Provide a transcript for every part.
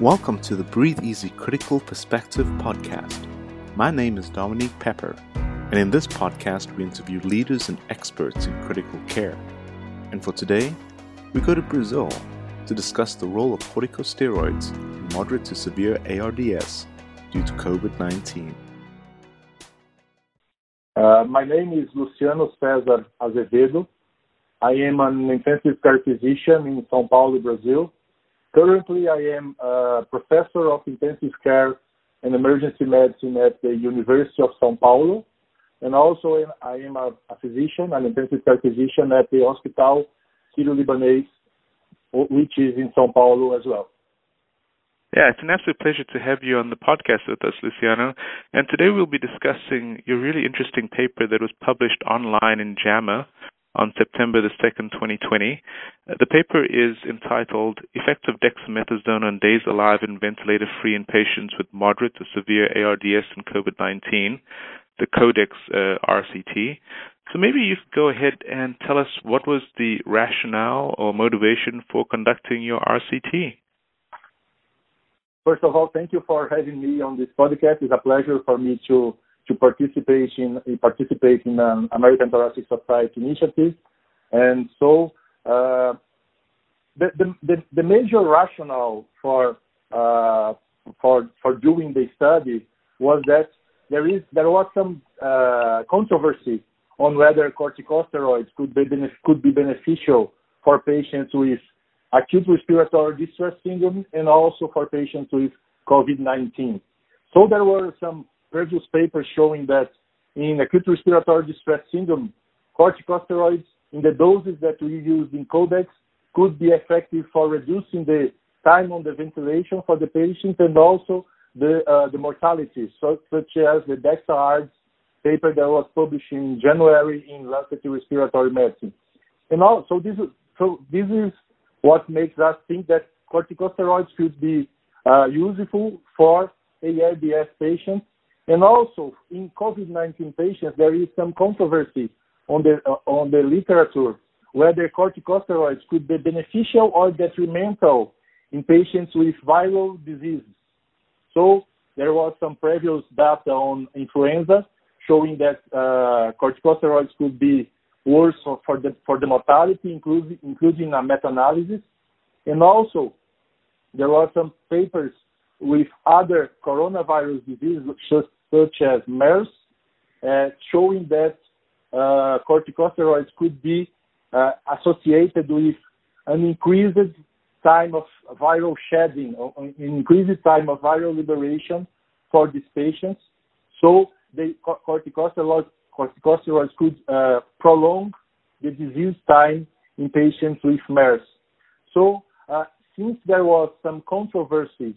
Welcome to the Breathe Easy Critical Perspective podcast. My name is Dominique Pepper, and in this podcast, we interview leaders and experts in critical care. And for today, we go to Brazil to discuss the role of corticosteroids in moderate to severe ARDS due to COVID 19. Uh, my name is Luciano Cesar Azevedo. I am an intensive care physician in São Paulo, Brazil Currently, I am a professor of intensive care and emergency medicine at the University of São Paulo, and also I am a, a physician, an intensive care physician at the Hospital Sírio-Libanês, which is in São Paulo as well. Yeah, it's an absolute pleasure to have you on the podcast with us, Luciano. And today we'll be discussing your really interesting paper that was published online in JAMA on September the 2nd, 2020. Uh, the paper is entitled Effects of Dexamethasone on Days Alive and Ventilator Free in Patients with Moderate to Severe ARDS and COVID 19, the CODEX uh, RCT. So maybe you could go ahead and tell us what was the rationale or motivation for conducting your RCT. First of all, thank you for having me on this podcast. It's a pleasure for me to to participate in participate in an American Thoracic Society initiative. And so uh, the, the, the major rationale for uh, for for doing the study was that there is there was some uh, controversy on whether corticosteroids could be could be beneficial for patients with acute respiratory distress syndrome and also for patients with COVID-19. So there were some previous papers showing that in acute respiratory distress syndrome, corticosteroids in the doses that we use in Codex could be effective for reducing the time on the ventilation for the patient and also the uh, the mortality, so, such as the DexARDS paper that was published in January in Lancet Respiratory Medicine. And also this is, so this is what makes us think that corticosteroids could be uh, useful for ARDS patients also in COVID-19 patients, there is some controversy on the uh, on the literature whether corticosteroids could be beneficial or detrimental in patients with viral diseases. So there was some previous data on influenza showing that uh, corticosteroids could be worse for, the for the mortality, including including a meta-analysis, and also there were some papers with other coronavirus diseases such as MERS, uh, showing that uh, corticosteroids could be uh, associated with an increased time of viral shedding, or an increased time of viral liberation for these patients. So the corticosteroids, corticosteroids could uh, prolong the disease time in patients with MERS. So uh, since there was some controversy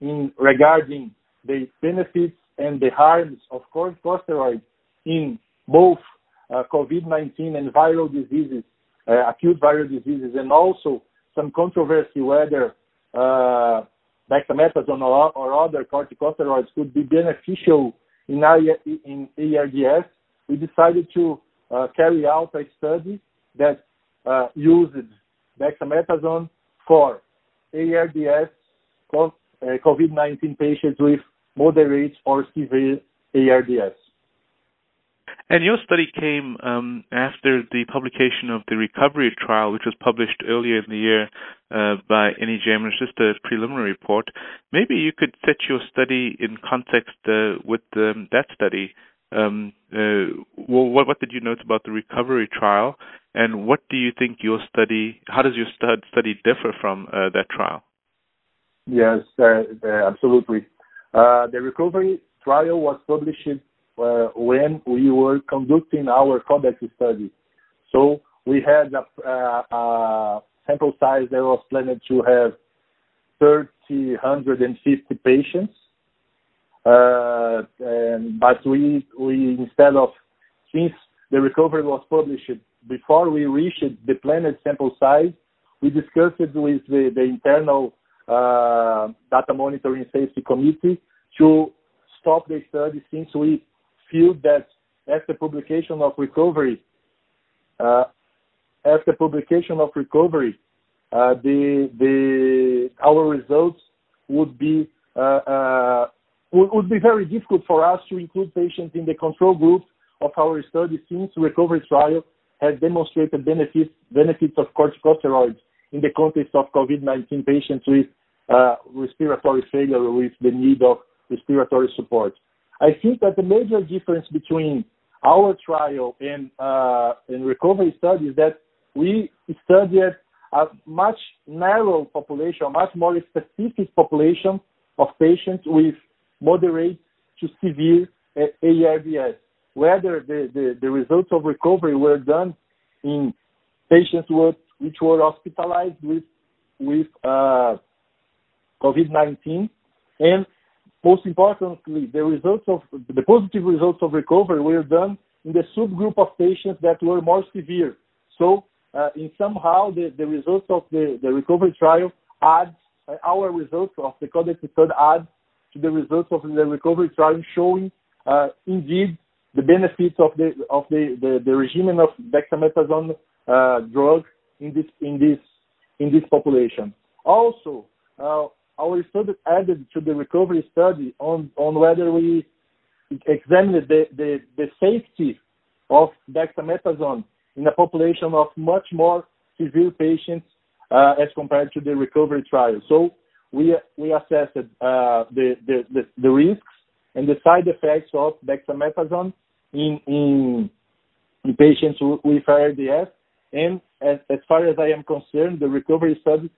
in regarding the benefits and the harms of corticosteroids in both uh, COVID-19 and viral diseases, uh, acute viral diseases, and also some controversy whether uh, dexamethasone or, or, other corticosteroids could be beneficial in, in ARDS, we decided to uh, carry out a study that uh, used dexamethasone for ARDS COVID-19 patients with moderate or severe ARDS. And your study came um, after the publication of the recovery trial, which was published earlier in the year uh, by NEJM. It's just a preliminary report. Maybe you could set your study in context uh, with um, that study. Um, uh, well, what, what, did you note about the recovery trial, and what do you think your study? How does your stud, study differ from uh, that trial? Yes, uh, uh, absolutely. Uh, the recovery trial was published when we were conducting our CODEX study. So we had a, sample size that was planned to have 3,150 patients. Uh, but we, we, instead of, since the recovery was published before we reached the planned sample size, we discussed it with the internal uh, data monitoring safety committee to stop the study since we feel that after publication of recovery, uh, after publication of recovery, uh, the the our results would be uh, uh, would, be very difficult for us to include patients in the control group of our study since recovery trial has demonstrated benefits benefits of corticosteroids in the context of COVID-19 patients with respiratory failure with the need of respiratory support. I think that the major difference between our trial and uh, and recovery study is that we studied a much narrow population, a much more specific population of patients with moderate to severe ARDS. Whether the, results of recovery were done in patients which were hospitalized with with uh, COVID-19, and most importantly, the results of the positive results of recovery were done in the subgroup of patients that were more severe. So, uh, in somehow the, the results of the, recovery trial adds uh, our results of the Codex study add to the results of the recovery trial, showing uh, indeed the benefits of the regimen of dexamethasone drug in this in this in this population. Also, our study added to the recovery study on on whether we examined the, the, the safety of dexamethasone in a population of much more severe patients uh, as compared to the recovery trial. So we we assessed uh, the, the, the, the risks and the side effects of dexamethasone in in, in patients with ARDS. And as, as far as I am concerned, the recovery study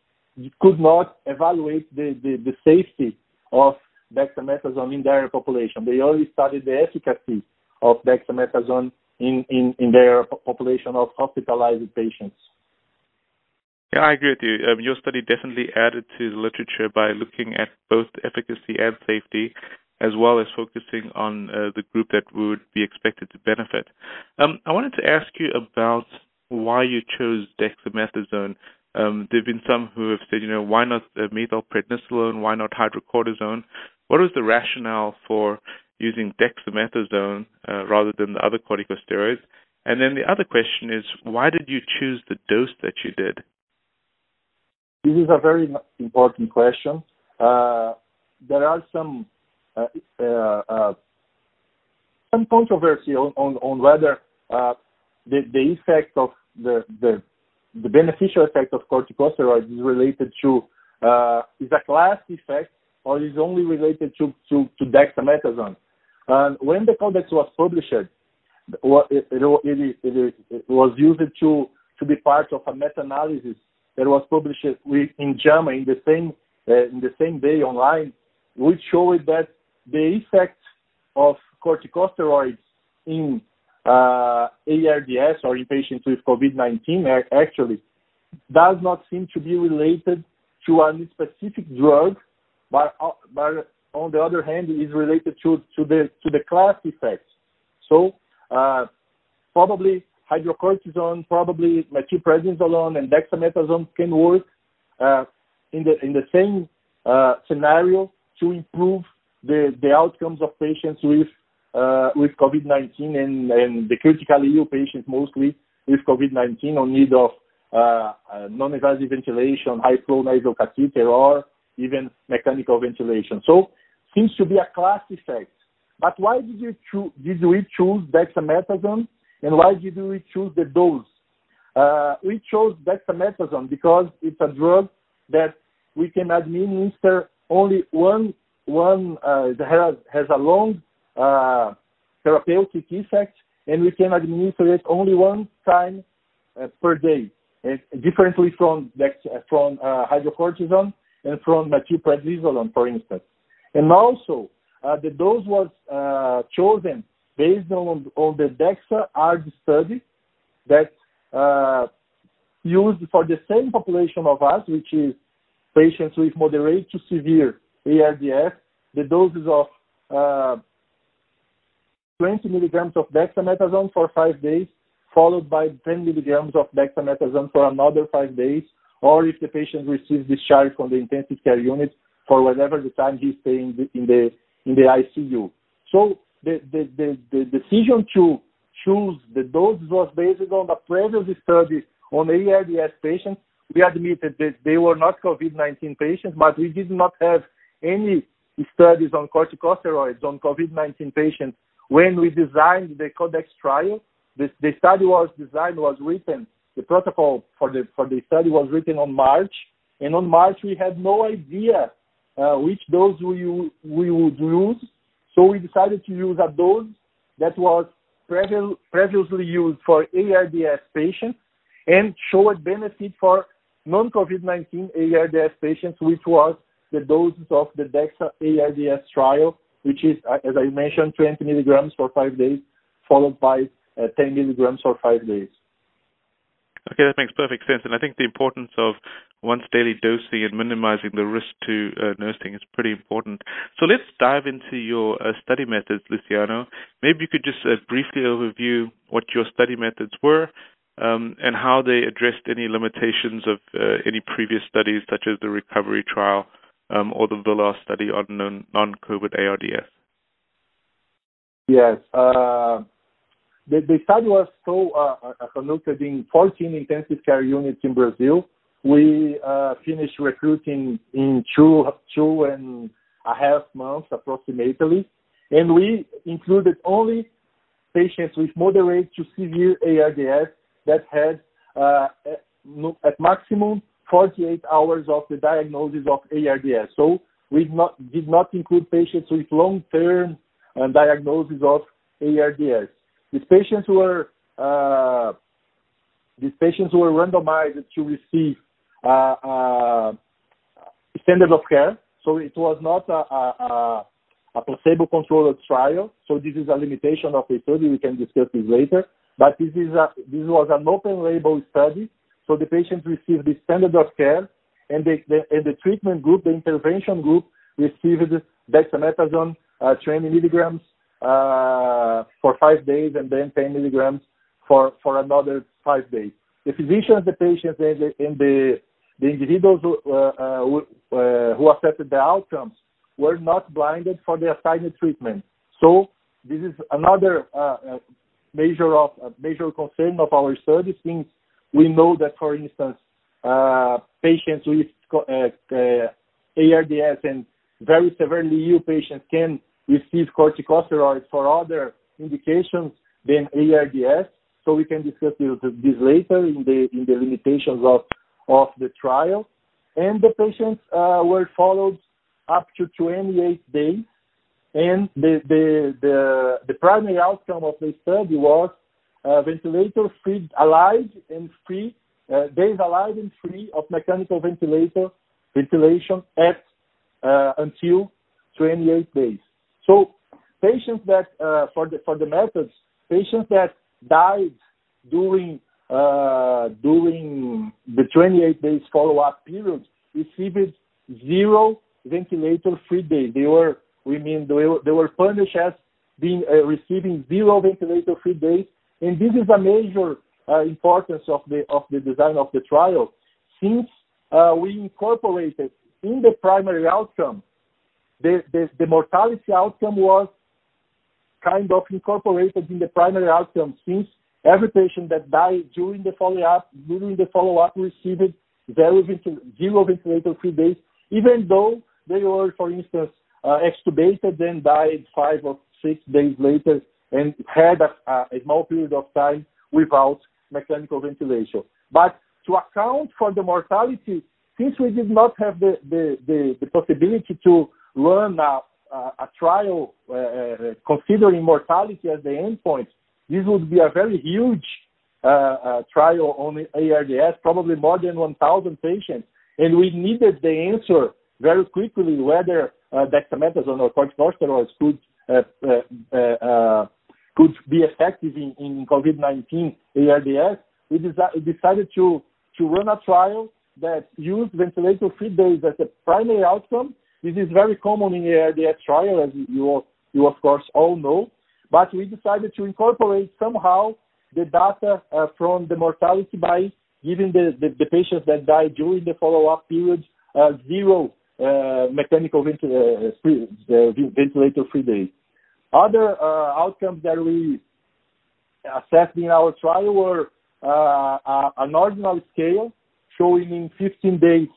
could not evaluate the, the, the safety of dexamethasone in their population. They only studied the efficacy of dexamethasone in, in, in their population of hospitalized patients. Yeah, I agree with you. Um, your study definitely added to the literature by looking at both efficacy and safety, as well as focusing on uh, the group that would be expected to benefit. Um, I wanted to ask you about why you chose dexamethasone. Um, there have been some who have said, you know, why not uh, methylprednisolone? Why not hydrocortisone? What was the rationale for using dexamethasone uh, rather than the other corticosteroids? And then the other question is, why did you choose the dose that you did? This is a very important question. Uh, there are some uh, uh, some controversy on, on, on whether the, the effect of the, the the beneficial effect of corticosteroids is related to uh, is a class effect or is only related to, to, to dexamethasone. And when the codex was published, it, it, it, it, was used to, to be part of a meta-analysis that was published in JAMA in the same uh, in the same day online, which showed that the effect of corticosteroids in uh, ARDS or in patients with COVID-19 actually does not seem to be related to a specific drug, but, uh, but on the other hand is related to, to the to the class effects. So uh, probably hydrocortisone, probably methylprednisolone and dexamethasone can work uh, in the in the same uh, scenario to improve the the outcomes of patients with with COVID-19 and, and the critically ill patients mostly with COVID-19 on need of uh, uh, non-invasive ventilation, high flow nasal catheter, or even mechanical ventilation. So seems to be a class effect. But why did you cho- did we choose dexamethasone and why did we choose the dose? Uh, we chose dexamethasone because it's a drug that we can administer only one one uh, has has a long uh, therapeutic effect, and we can administer it only one time uh, per day, and differently from from uh, hydrocortisone and from methylprednisolone, for instance. And also, uh, the dose was uh, chosen based on, on the DEXA-ARD study that uh, used for the same population of us, which is patients with moderate to severe ARDS, the doses of uh, 20 milligrams of dexamethasone for five days, followed by 10 milligrams of dexamethasone for another five days, or if the patient receives discharge from the intensive care unit for whatever the time he's staying in the in the ICU. So the, the, the, the decision to choose the dose was based on the previous study on ARDS patients. We admitted that they were not COVID-19 patients, but we did not have any studies on corticosteroids on COVID-19 patients when we designed the CODEX trial. The, the study was designed, was written, the protocol for the, for the study was written on March. And on March, we had no idea uh, which dose we, we would use. So we decided to use a dose that was previ- previously used for ARDS patients and showed benefit for non-COVID-19 ARDS patients, which was the doses of the DEXA ARDS trial, which is, uh, as I mentioned, 20 milligrams for five days, followed by uh, 10 milligrams for five days. Okay, that makes perfect sense. And I think the importance of once daily dosing and minimizing the risk to uh, nursing is pretty important. So let's dive into your uh, study methods, Luciano. Maybe you could just uh, briefly overview what your study methods were um, and how they addressed any limitations of uh, any previous studies, such as the recovery trial or the Villar study on non COVID ARDS. Yes. Uh, the, the, study was uh, uh, conducted in 14 intensive care units in Brazil. We uh, finished recruiting in two, and a half months approximately, and we included only patients with moderate to severe ARDS that had uh, at maximum 48 hours of the diagnosis of ARDS. So we not, did not include patients with long-term uh, diagnosis of ARDS. These patients were uh, these patients were randomized to receive uh, uh, standard of care. So it was not a, a, a placebo-controlled trial. So this is a limitation of the study. We can discuss this later. But this is a, this was an open label study. So the patients received the standard of care, and the, the and the treatment group, the intervention group, received dexamethasone uh, 20 milligrams uh, for five days, and then 10 milligrams for for another five days. The physicians, the patients, and the, and the the individuals who, uh, uh, who, uh, who assessed the outcomes were not blinded for the assigned treatment. So this is another uh, uh, major of uh, major concern of our study since we know that, for instance, uh, patients with uh, uh, ARDS and very severely ill patients can receive corticosteroids for other indications than ARDS. So we can discuss this, later in the in the limitations of of the trial. And the patients were followed up to 28 days and the, the, the, the primary outcome of the study was ventilator free, alive and free, uh, days alive and free of mechanical ventilator ventilation at uh, until 28 days. So patients that uh, for the for the methods, patients that died during uh, during the 28 days follow-up period received zero ventilator free days. They were we mean they were, they were punished as being uh, receiving zero ventilator free days, and this is a major uh, importance of the of the design of the trial, since uh, we incorporated in the primary outcome, the, the the mortality outcome was kind of incorporated in the primary outcome since every patient that died during the follow-up during the follow-up received zero ventilator free days, even though they were, for instance, uh, extubated, then died five or six days later, and had a, a small period of time without mechanical ventilation. But to account for the mortality, since we did not have the, the, the, the possibility to run a, a, a trial uh, uh considering mortality as the endpoint, this would be a very huge uh, uh, trial on ARDS, probably more than 1,000 patients, and we needed the answer very quickly whether uh, dexamethasone or corticosteroids could uh, could be effective in, in COVID-19 ARDS, we decided to to run a trial that used ventilator-free days as a primary outcome. This is very common in ARDS trial, as you you of course all know. But we decided to incorporate somehow the data uh, from the mortality by giving the, the, the, patients that died during the follow-up period uh, zero uh, mechanical uh, free, uh, ventilator-free days. Other outcomes that we assessed in our trial were an ordinal scale showing in 15 days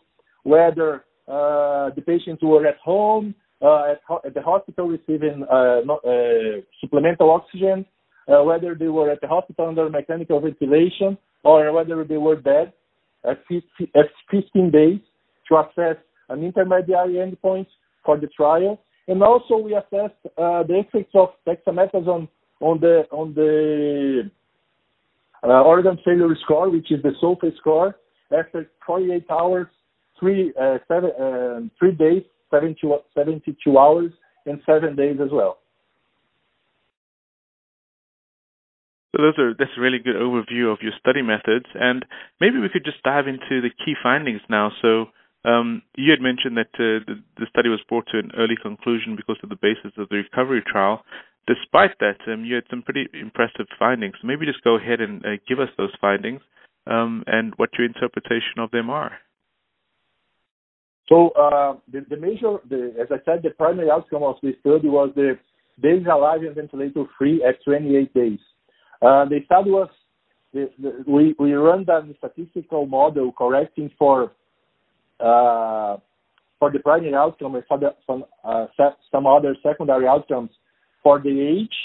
whether uh, the patients were at home, uh, at, ho- at, the hospital receiving uh, no, uh, supplemental oxygen, uh, whether they were at the hospital under mechanical ventilation, or whether they were dead at 15 days to assess an intermediary endpoint for the trial. And also we assessed uh, the effects of dexamethasone on the uh, organ failure score, which is the SOFA score, after 48 hours, three uh, three days, 72, 72 hours, and seven days as well. So those are that's a really good overview of your study methods, and maybe we could just dive into the key findings now. Um, you had mentioned that uh, the, the, study was brought to an early conclusion because of the basis of the recovery trial. Despite that, um, you had some pretty impressive findings. Maybe just go ahead and uh, give us those findings um, and what your interpretation of them are. So uh, the, the, major, the, as I said, the primary outcome of this study was the days alive and ventilator free at 28 days. Uh, the study was the, we we run the statistical model correcting for uh, for the primary outcome the, some uh, some other secondary outcomes for the age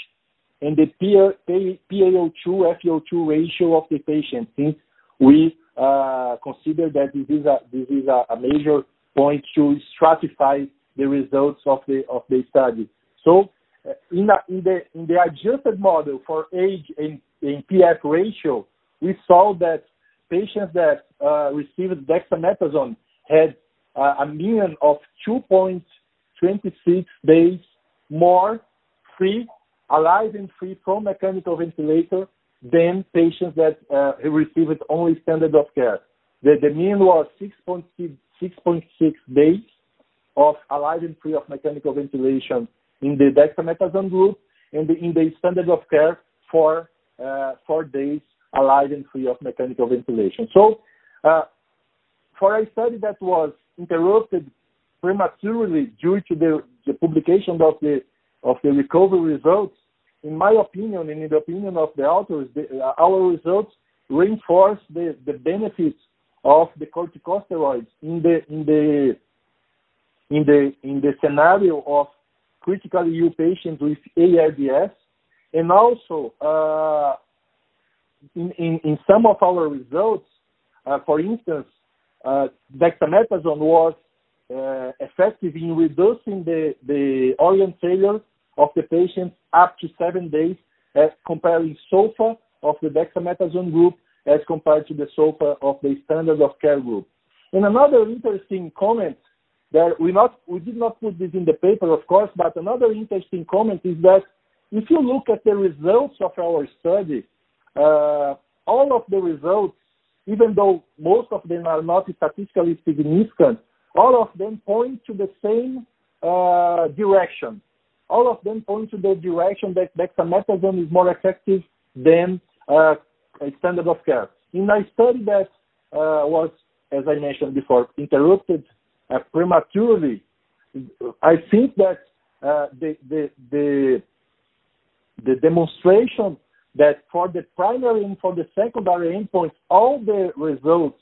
and the PaO2 FiO2 ratio of the patient, since we uh, consider that this is a this is a, a, major point to stratify the results of the of the study. So, uh, in, a, in the in the adjusted model for age and, and PF ratio, we saw that patients that uh, received dexamethasone had uh, a mean of 2.26 days more free, alive and free from mechanical ventilator than patients that uh, received only standard of care. The, the mean was 6.6, 6.6 days of alive and free of mechanical ventilation in the dexamethasone group, and in the standard of care for uh, four days alive and free of mechanical ventilation. For a study that was interrupted prematurely due to the, the publication of the of the recovery results, in my opinion and in the opinion of the authors, the, uh, our results reinforce the, the benefits of the corticosteroids in the in the in the in the scenario of critically ill patients with ARDS, and also uh, in, in, in some of our results, uh, for instance, dexamethasone was uh, effective in reducing the, the organ failure of the patients up to seven days, as comparing SOFA of the dexamethasone group as compared to the SOFA of the standard of care group. And another interesting comment that we not we did not put this in the paper, of course, but another interesting comment is that if you look at the results of our study, uh, all of the results even though most of them are not statistically significant, all of them point to the same uh, direction. All of them point to the direction that dexamethasone is more effective than uh, standard of care. In a study that uh, was, as I mentioned before, interrupted uh, prematurely, I think that uh, the, the, the, the demonstration that for the primary and for the secondary endpoints, all the results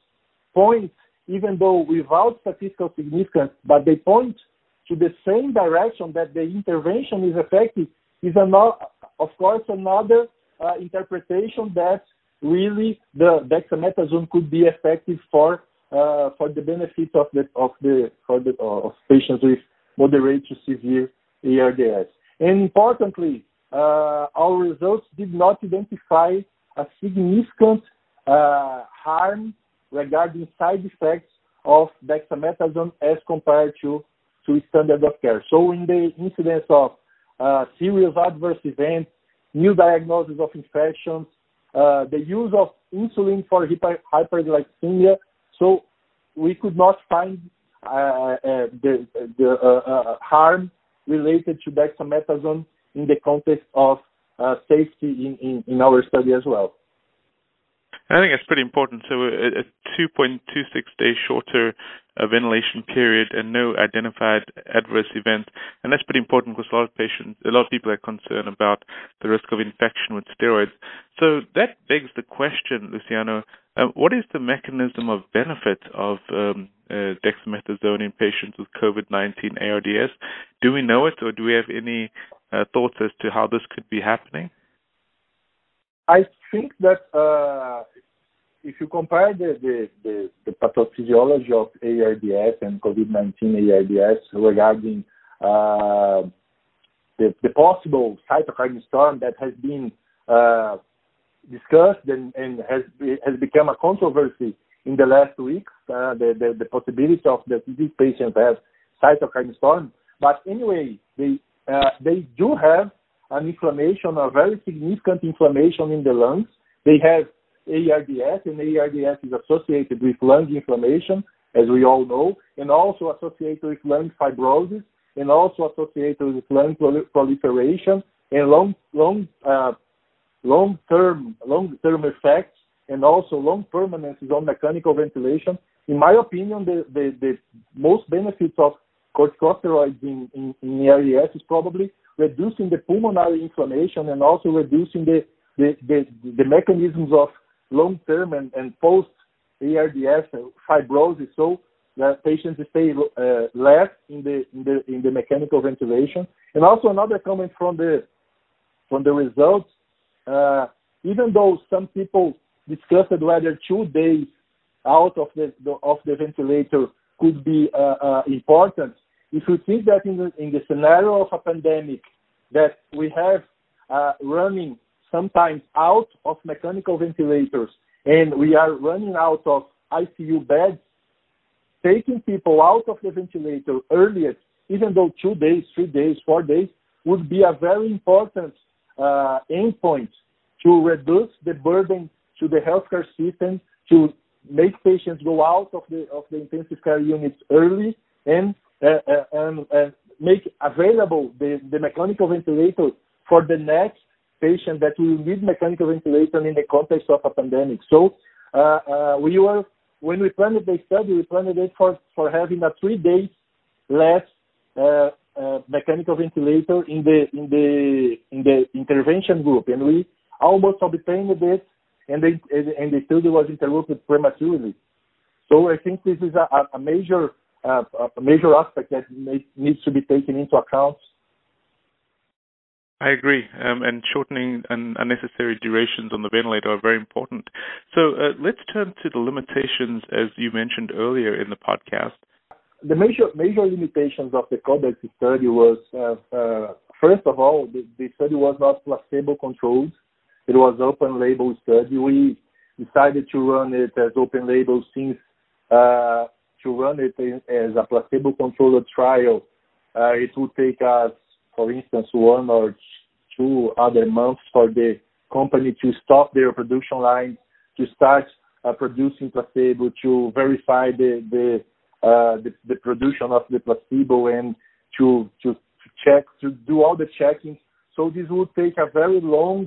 point, even though without statistical significance, but they point to the same direction that the intervention is effective, is another, of course, another uh, interpretation that really the dexamethasone could be effective for uh, for the benefit of the of the for the of patients with moderate to severe ARDS. And importantly, our results did not identify a significant uh, harm regarding side effects of dexamethasone as compared to, standard of care. So in the incidence of uh, serious adverse events, new diagnosis of infections, uh, the use of insulin for hyper, hyperglycemia, so we could not find uh, uh, the, the harm related to dexamethasone in the context of uh, safety in, in, in, our study as well. I think it's pretty important. So a, a 2.26 day shorter a ventilation period and no identified adverse event. And that's pretty important because a lot of patients, a lot of people are concerned about the risk of infection with steroids. So that begs the question, Luciano, uh, what is the mechanism of benefit of um, uh, dexamethasone in patients with COVID-19 ARDS? Do we know it, or do we have any uh, thoughts as to how this could be happening? I think that uh, if you compare the, the, the, the, pathophysiology of ARDS and COVID-19 ARDS regarding uh, the, the, possible cytokine storm that has been uh, discussed and, and, has has become a controversy in the last weeks, uh, the, the, possibility of that these patients have cytokine storm. But anyway, they they do have an inflammation, a very significant inflammation in the lungs. They have ARDS, and ARDS is associated with lung inflammation, as we all know, and also associated with lung fibrosis, and also associated with lung proliferation and long, long, uh, long-term, long-term effects, and also long permanences on mechanical ventilation. In my opinion, the, the, the most benefits of corticosteroids in, in, in ARDS is probably reducing the pulmonary inflammation and also reducing the, the, the, the mechanisms of long-term and, and post-ARDS fibrosis so that patients stay uh, less in the, in, the, in the mechanical ventilation. And also another comment from the, from the results, uh, even though some people discussed whether two days out of the, the of the ventilator could be uh, uh, important, if you think that in the, in the scenario of a pandemic that we have uh, running sometimes out of mechanical ventilators and we are running out of ICU beds, taking people out of the ventilator earlier, even though two days, three days, four days, would be a very important uh, endpoint to reduce the burden to the healthcare system, to make patients go out of the of the intensive care units early and and, and make available the, the mechanical ventilator for the next patient that will need mechanical ventilation in the context of a pandemic. So uh, uh, we were when we planned the study, we planned it for for having a three days less uh, uh, mechanical ventilator in the in the in the intervention group, and we almost obtained it, and the and the study was interrupted prematurely. So I think this is a, a major uh, a major aspect that needs to be taken into account I agree, um, and shortening unnecessary durations on the ventilator are very important. So uh, let's turn to the limitations, as you mentioned earlier in the podcast. The major major limitations of the CODEX study was, uh, uh, first of all, the, the, study was not placebo controlled. It was open label study. We decided to run it as open label since uh, to run it as a placebo controlled trial, uh, it would take us for instance, one or two other months for the company to stop their production lines, to start uh, producing placebo, to verify the the, uh, the, production of the placebo, and to check to do all the checking. So this would take a very long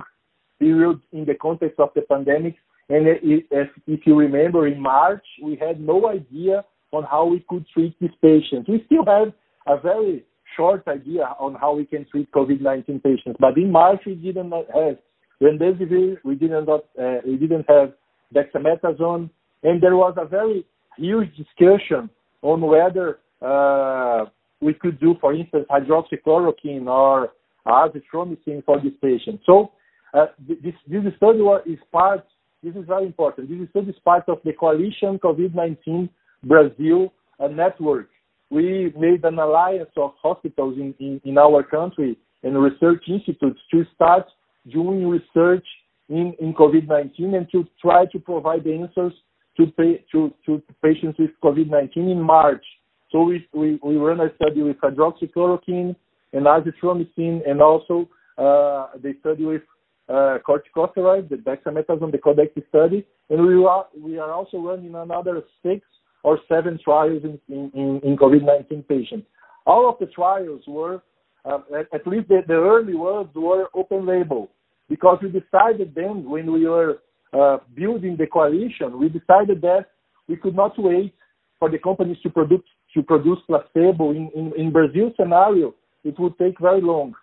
period in the context of the pandemic. And if you remember, in March we had no idea on how we could treat these patients. We still have a very short idea on how we can treat COVID-19 patients. But in March, we didn't have remdesivir, we didn't uh, we didn't have dexamethasone, and there was a very huge discussion on whether uh, we could do, for instance, hydroxychloroquine or azithromycin for these patients. So uh, this, this study is part. This is very important. This study is part of the Coalition COVID-19 Brazil a network we made an alliance of hospitals in, in, in our country and research institutes to start doing research in, in COVID-19 and to try to provide answers to, pay, to, to patients with COVID-19 in March. So we, we, we ran a study with hydroxychloroquine and azithromycin and also uh, the study with uh, corticosteroids, the dexamethasone, the CODEX study. And we are, we are also running another six or seven trials in, in, in COVID-19 patients. All of the trials were, uh, at, least the, the, early ones, were open label because we decided then when we were uh, building the coalition, we decided that we could not wait for the companies to produce to produce placebo in, in, in Brazil scenario, it would take very long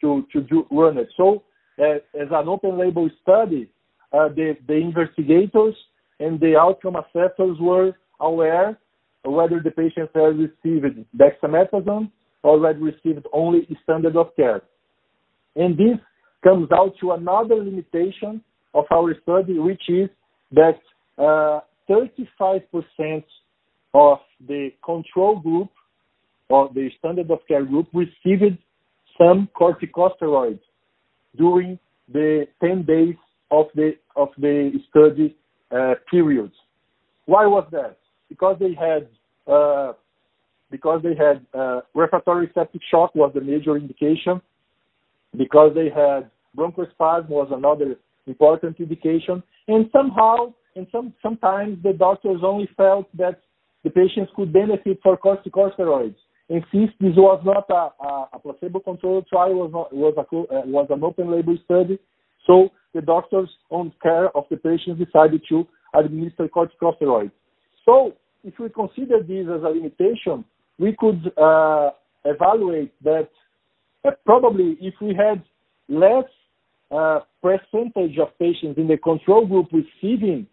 to to do, run it. So uh, as an open label study, uh, the the investigators and the outcome assessors were aware whether the patient had received dexamethasone or had received only standard of care. And this comes out to another limitation of our study, which is that uh, 35% of the control group or the standard of care group received some corticosteroids during the 10 days of the of the study uh, periods. Why was that? Because they had uh, because they had uh, refractory septic shock was the major indication. Because they had bronchospasm was another important indication, and somehow and some sometimes the doctors only felt that the patients could benefit for corticosteroids. And since this was not a, a, a placebo-controlled trial, was not, was, a, uh, was an open-label study, so the doctors on care of the patients decided to administer corticosteroids. So if we consider this as a limitation, we could uh, evaluate that uh, probably if we had less uh, percentage of patients in the control group receiving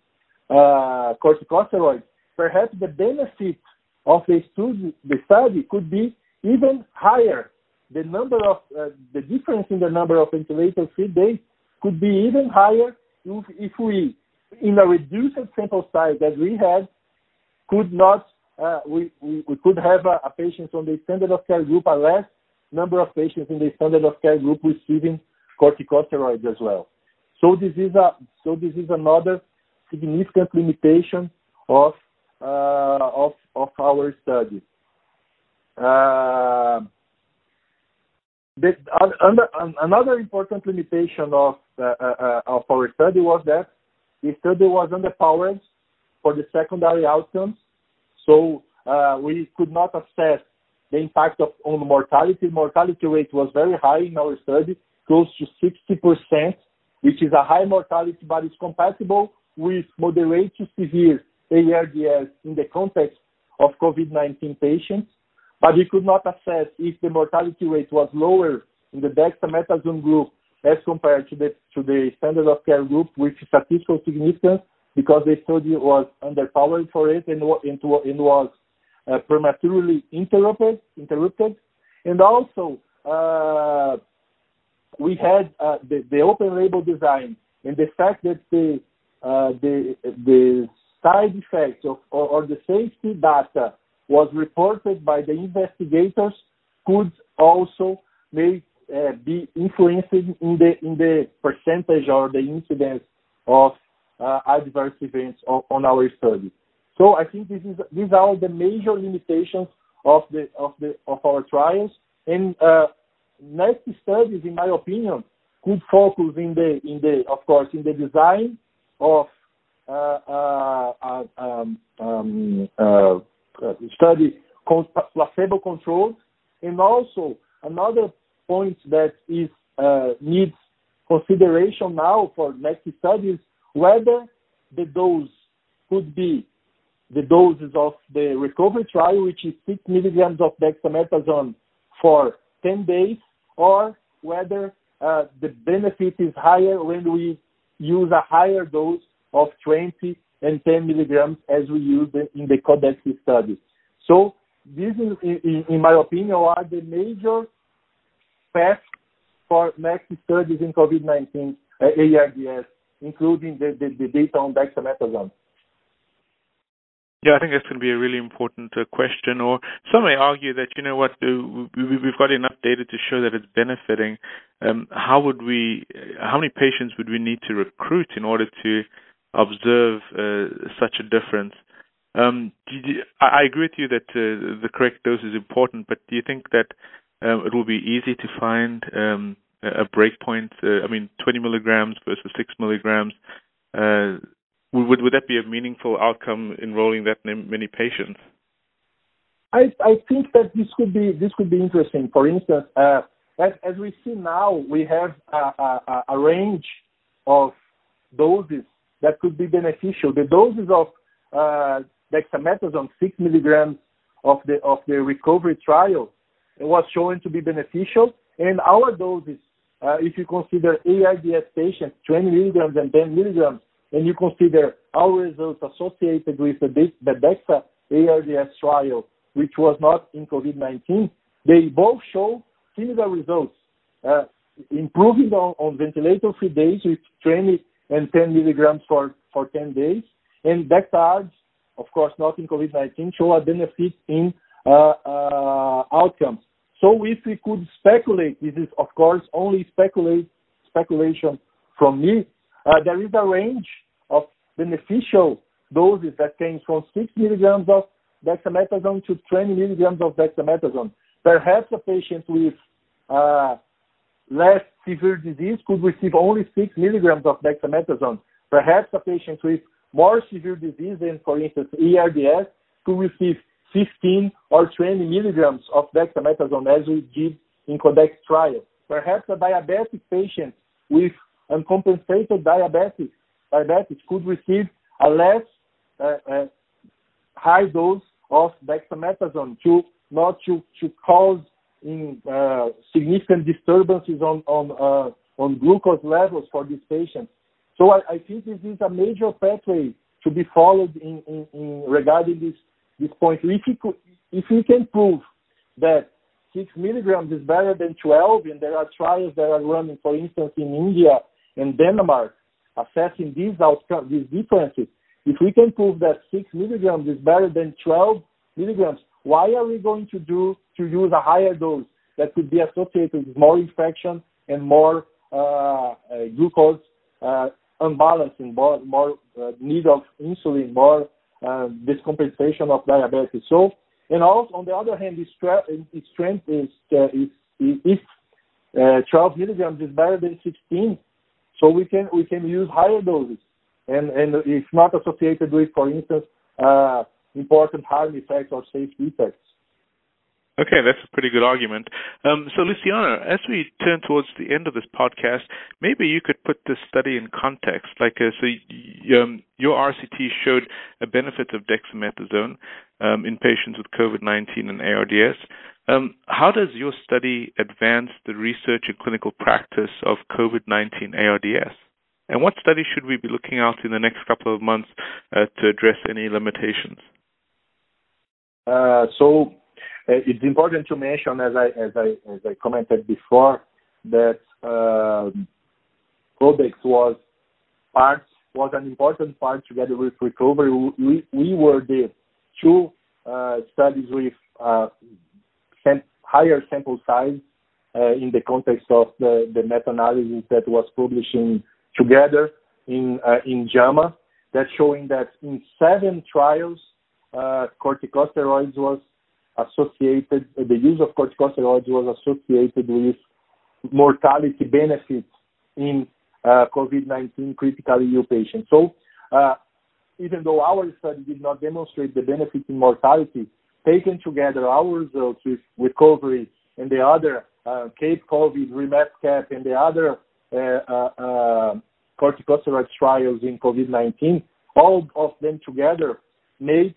uh, corticosteroids, perhaps the benefit of the study, the study could be even higher. The number of uh, the difference in the number of ventilator-free days could be even higher if, if we, in a reduced sample size that we had, could not uh, we, could have a, a patient on the standard of care group, a less number of patients in the standard of care group receiving corticosteroids as well. So this is a so this is another significant limitation of uh, of of our study. Uh, another important limitation of of our study was that the study was underpowered for the secondary outcomes, so uh, we could not assess the impact of on mortality. Mortality rate was very high in our study, close to 60%, which is a high mortality, but it's compatible with moderate to severe ARDS in the context of COVID-19 patients. But we could not assess if the mortality rate was lower in the dexamethasone group as compared to the standard of care group with statistical significance because the study was underpowered for it and, and, and was uh, prematurely interrupted, interrupted. And also, uh, we had uh, the, the, open label design and the fact that the uh, the the side effects of, or, or, the safety data was reported by the investigators could also may uh, be influenced in the in the percentage or the incidence of adverse events on, our study. So I think these are the major limitations of the of the of our trials. And uh, next studies, in my opinion, could focus in the in the of course in the design of uh, uh, uh um, um, uh, study placebo controlled, and also another point that is uh, needs consideration now for next studies whether the dose could be the doses of the recovery trial, which is 6 milligrams of dexamethasone for 10 days, or whether uh, the benefit is higher when we use a higher dose of 20 and 10 milligrams as we used in the CODEX study. So these, in, in my opinion, are the major paths for next studies in COVID-19 uh, ARDS including the, the, the data on dexamethasone? Yeah, I think that's going to be a really important uh, question. Or some may argue that you know what, uh, we've got enough data to show that it's benefiting. Um, how would we? How many patients would we need to recruit in order to observe uh, such a difference? Um, you, I agree with you that uh, the correct dose is important, but do you think that um, it will be easy to find um, a breakpoint? Uh, I mean, 20 milligrams versus 6 milligrams. Uh, would would that be a meaningful outcome enrolling that many patients? I I think that this could be this could be interesting. For instance, uh, as as we see now, we have a, a, a range of doses that could be beneficial. The doses of uh, dexamethasone, 6 milligrams of the of the recovery trial, was shown to be beneficial. And our doses, if you consider ARDS patients, 20 milligrams and 10 milligrams, and you consider our results associated with the, DEXA ARDS trial, which was not in COVID-19, they both show similar results, uh, improving on, ventilator-free days with 20 and 10 milligrams for, for 10 days, and DEXA-ARDS, of course not in COVID-19, show a benefit in uh, uh, outcomes. So if we could speculate, this is of course only speculation from me, uh, there is a range of beneficial doses that came from 6 milligrams of dexamethasone to 20 milligrams of dexamethasone. Perhaps a patient with uh, less severe disease could receive only 6 milligrams of dexamethasone. Perhaps a patient with more severe disease than, for instance, ARDS could receive 15 or 20 milligrams of dexamethasone as we did in CODEX trial. Perhaps a diabetic patient with uncompensated diabetes, diabetes could receive a less uh, uh, high dose of dexamethasone to not to, to cause in, uh, significant disturbances on on uh, on glucose levels for these patients. So I, I, think this is a major pathway to be followed in, in, in regarding this this point. If we, could, if can prove that six milligrams is better than 12, and there are trials that are running, for instance, in India and Denmark, assessing these outcomes, these differences. If we can prove that six milligrams is better than 12 milligrams, why are we going to do to use a higher dose that could be associated with more infection and more uh, uh, glucose uh, unbalance and more, more uh, need of insulin, more uh, compensation of diabetes. So, and also on the other hand, its, its strength is, uh, is, if uh, 12 milligrams is better than 16, so we can we can use higher doses, and and it's not associated with, for instance, important harm effects or safety effects. Okay, that's a pretty good argument. Um, so, Luciano, as we turn towards the end of this podcast, maybe you could put this study in context. Like, uh, so um, your RCT showed a benefit of dexamethasone um, in patients with COVID-19 and ARDS. Um, how does your study advance the research and clinical practice of COVID-19 ARDS? And what studies should we be looking out in the next couple of months uh, to address any limitations? Uh, so it's important to mention, as I as I as I commented before, that um, Codex was part was an important part together with recovery. We we were the two uh, studies with uh, sam- higher sample size uh, in the context of the, the meta-analysis that was publishing together in uh, in JAMA, that showing that in seven trials, uh, corticosteroids was associated, the use of corticosteroids was associated with mortality benefits in uh, COVID-19 critically ill patients. So, uh, even though our study did not demonstrate the benefit in mortality, taken together our results with recovery and the other uh, Cape COVID, REMAP-CAP, and the other uh, uh, uh, corticosteroid trials in COVID-19, all of them together made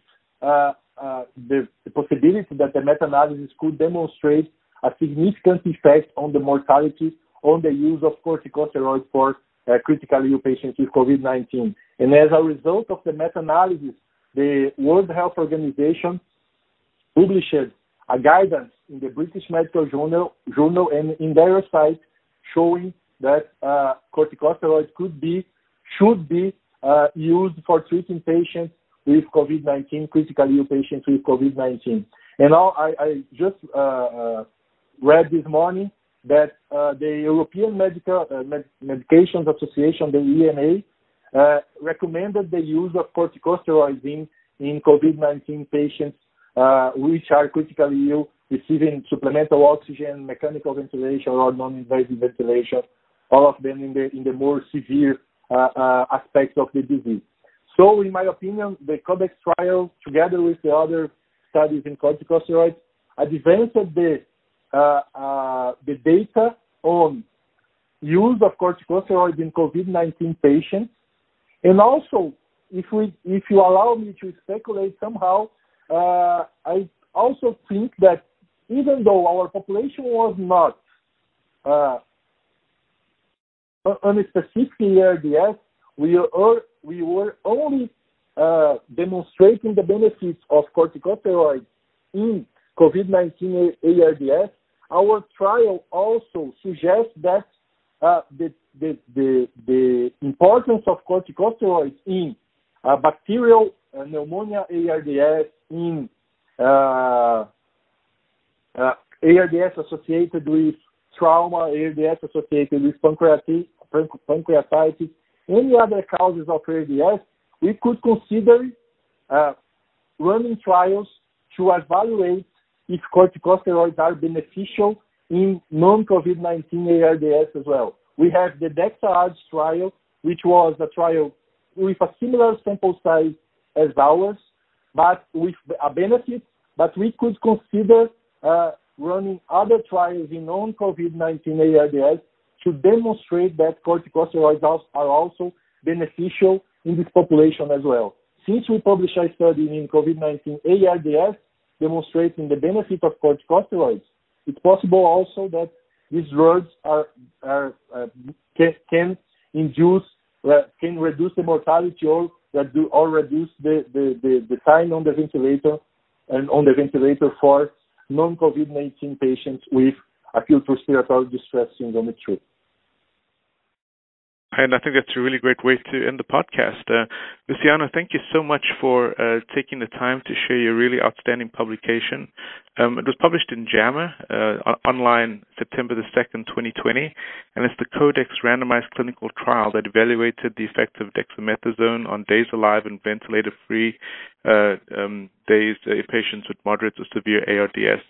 the, the, possibility that the meta-analysis could demonstrate a significant effect on the mortality on the use of corticosteroids for uh, critically ill patients with COVID-19. And as a result of the meta-analysis, the World Health Organization published a guidance in the British Medical Journal, and in their site showing that uh, corticosteroids could be, should be uh, used for treating patients with COVID-19, critically ill patients with COVID-19. And now I, I just uh, uh, read this morning that uh, the European Medical uh, Med- Medications Association, the EMA, uh, recommended the use of corticosteroids in, in COVID-19 patients which are critically ill, receiving supplemental oxygen, mechanical ventilation, or non-invasive ventilation, all of them in the in the more severe uh, uh, aspects of the disease. So, in my opinion, the CODEX trial, together with the other studies in corticosteroids, advanced the uh, uh, the data on use of corticosteroids in COVID-19 patients, and also if we if you allow me to speculate somehow, uh, I also think that even though our population was not uh, on a specific ARDS, we are we were only uh, demonstrating the benefits of corticosteroids in COVID-19 ARDS. Our trial also suggests that uh, the, the, the, the, importance of corticosteroids in uh, bacterial uh, pneumonia ARDS, in uh, uh, ARDS associated with trauma, ARDS associated with pancreatitis, pancreatitis, any other causes of ARDS, we could consider uh, running trials to evaluate if corticosteroids are beneficial in non-COVID-19 ARDS as well. We have the DEXA-ARDS trial, which was a trial with a similar sample size as ours, but with a benefit, but we could consider uh, running other trials in non-COVID-19 ARDS to demonstrate that corticosteroids are also beneficial in this population as well. Since we published a study in COVID-19 ARDS demonstrating the benefit of corticosteroids, it's possible also that these drugs are, are uh, can, can, induce, uh, can reduce the mortality or, or reduce the, the, the, the time on the ventilator and on the ventilator for non-COVID-19 patients with acute respiratory distress syndrome 2. And I think that's a really great way to end the podcast. Uh, Luciano, thank you so much for uh, taking the time to share your really outstanding publication. Um, it was published in JAMA uh, online September the 2nd, 2020, and it's the CODEX randomized clinical trial that evaluated the effect of dexamethasone on days alive and ventilator free uh, um, days in patients with moderate to severe ARDS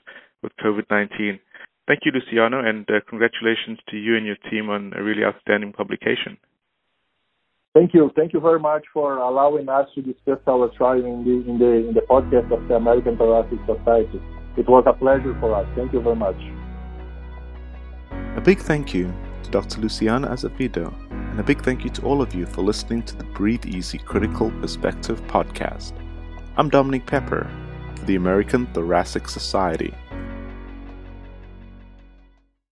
with COVID 19. Thank you, Luciano, and uh, congratulations to you and your team on a really outstanding publication. Thank you. Thank you very much for allowing us to discuss our trial in the, in the, in the podcast of the American Thoracic Society. It was a pleasure for us. Thank you very much. A big thank you to Dr. Luciano Azevedo, and a big thank you to all of you for listening to the Breathe Easy Critical Perspective podcast. I'm Dominique Pepper for the American Thoracic Society.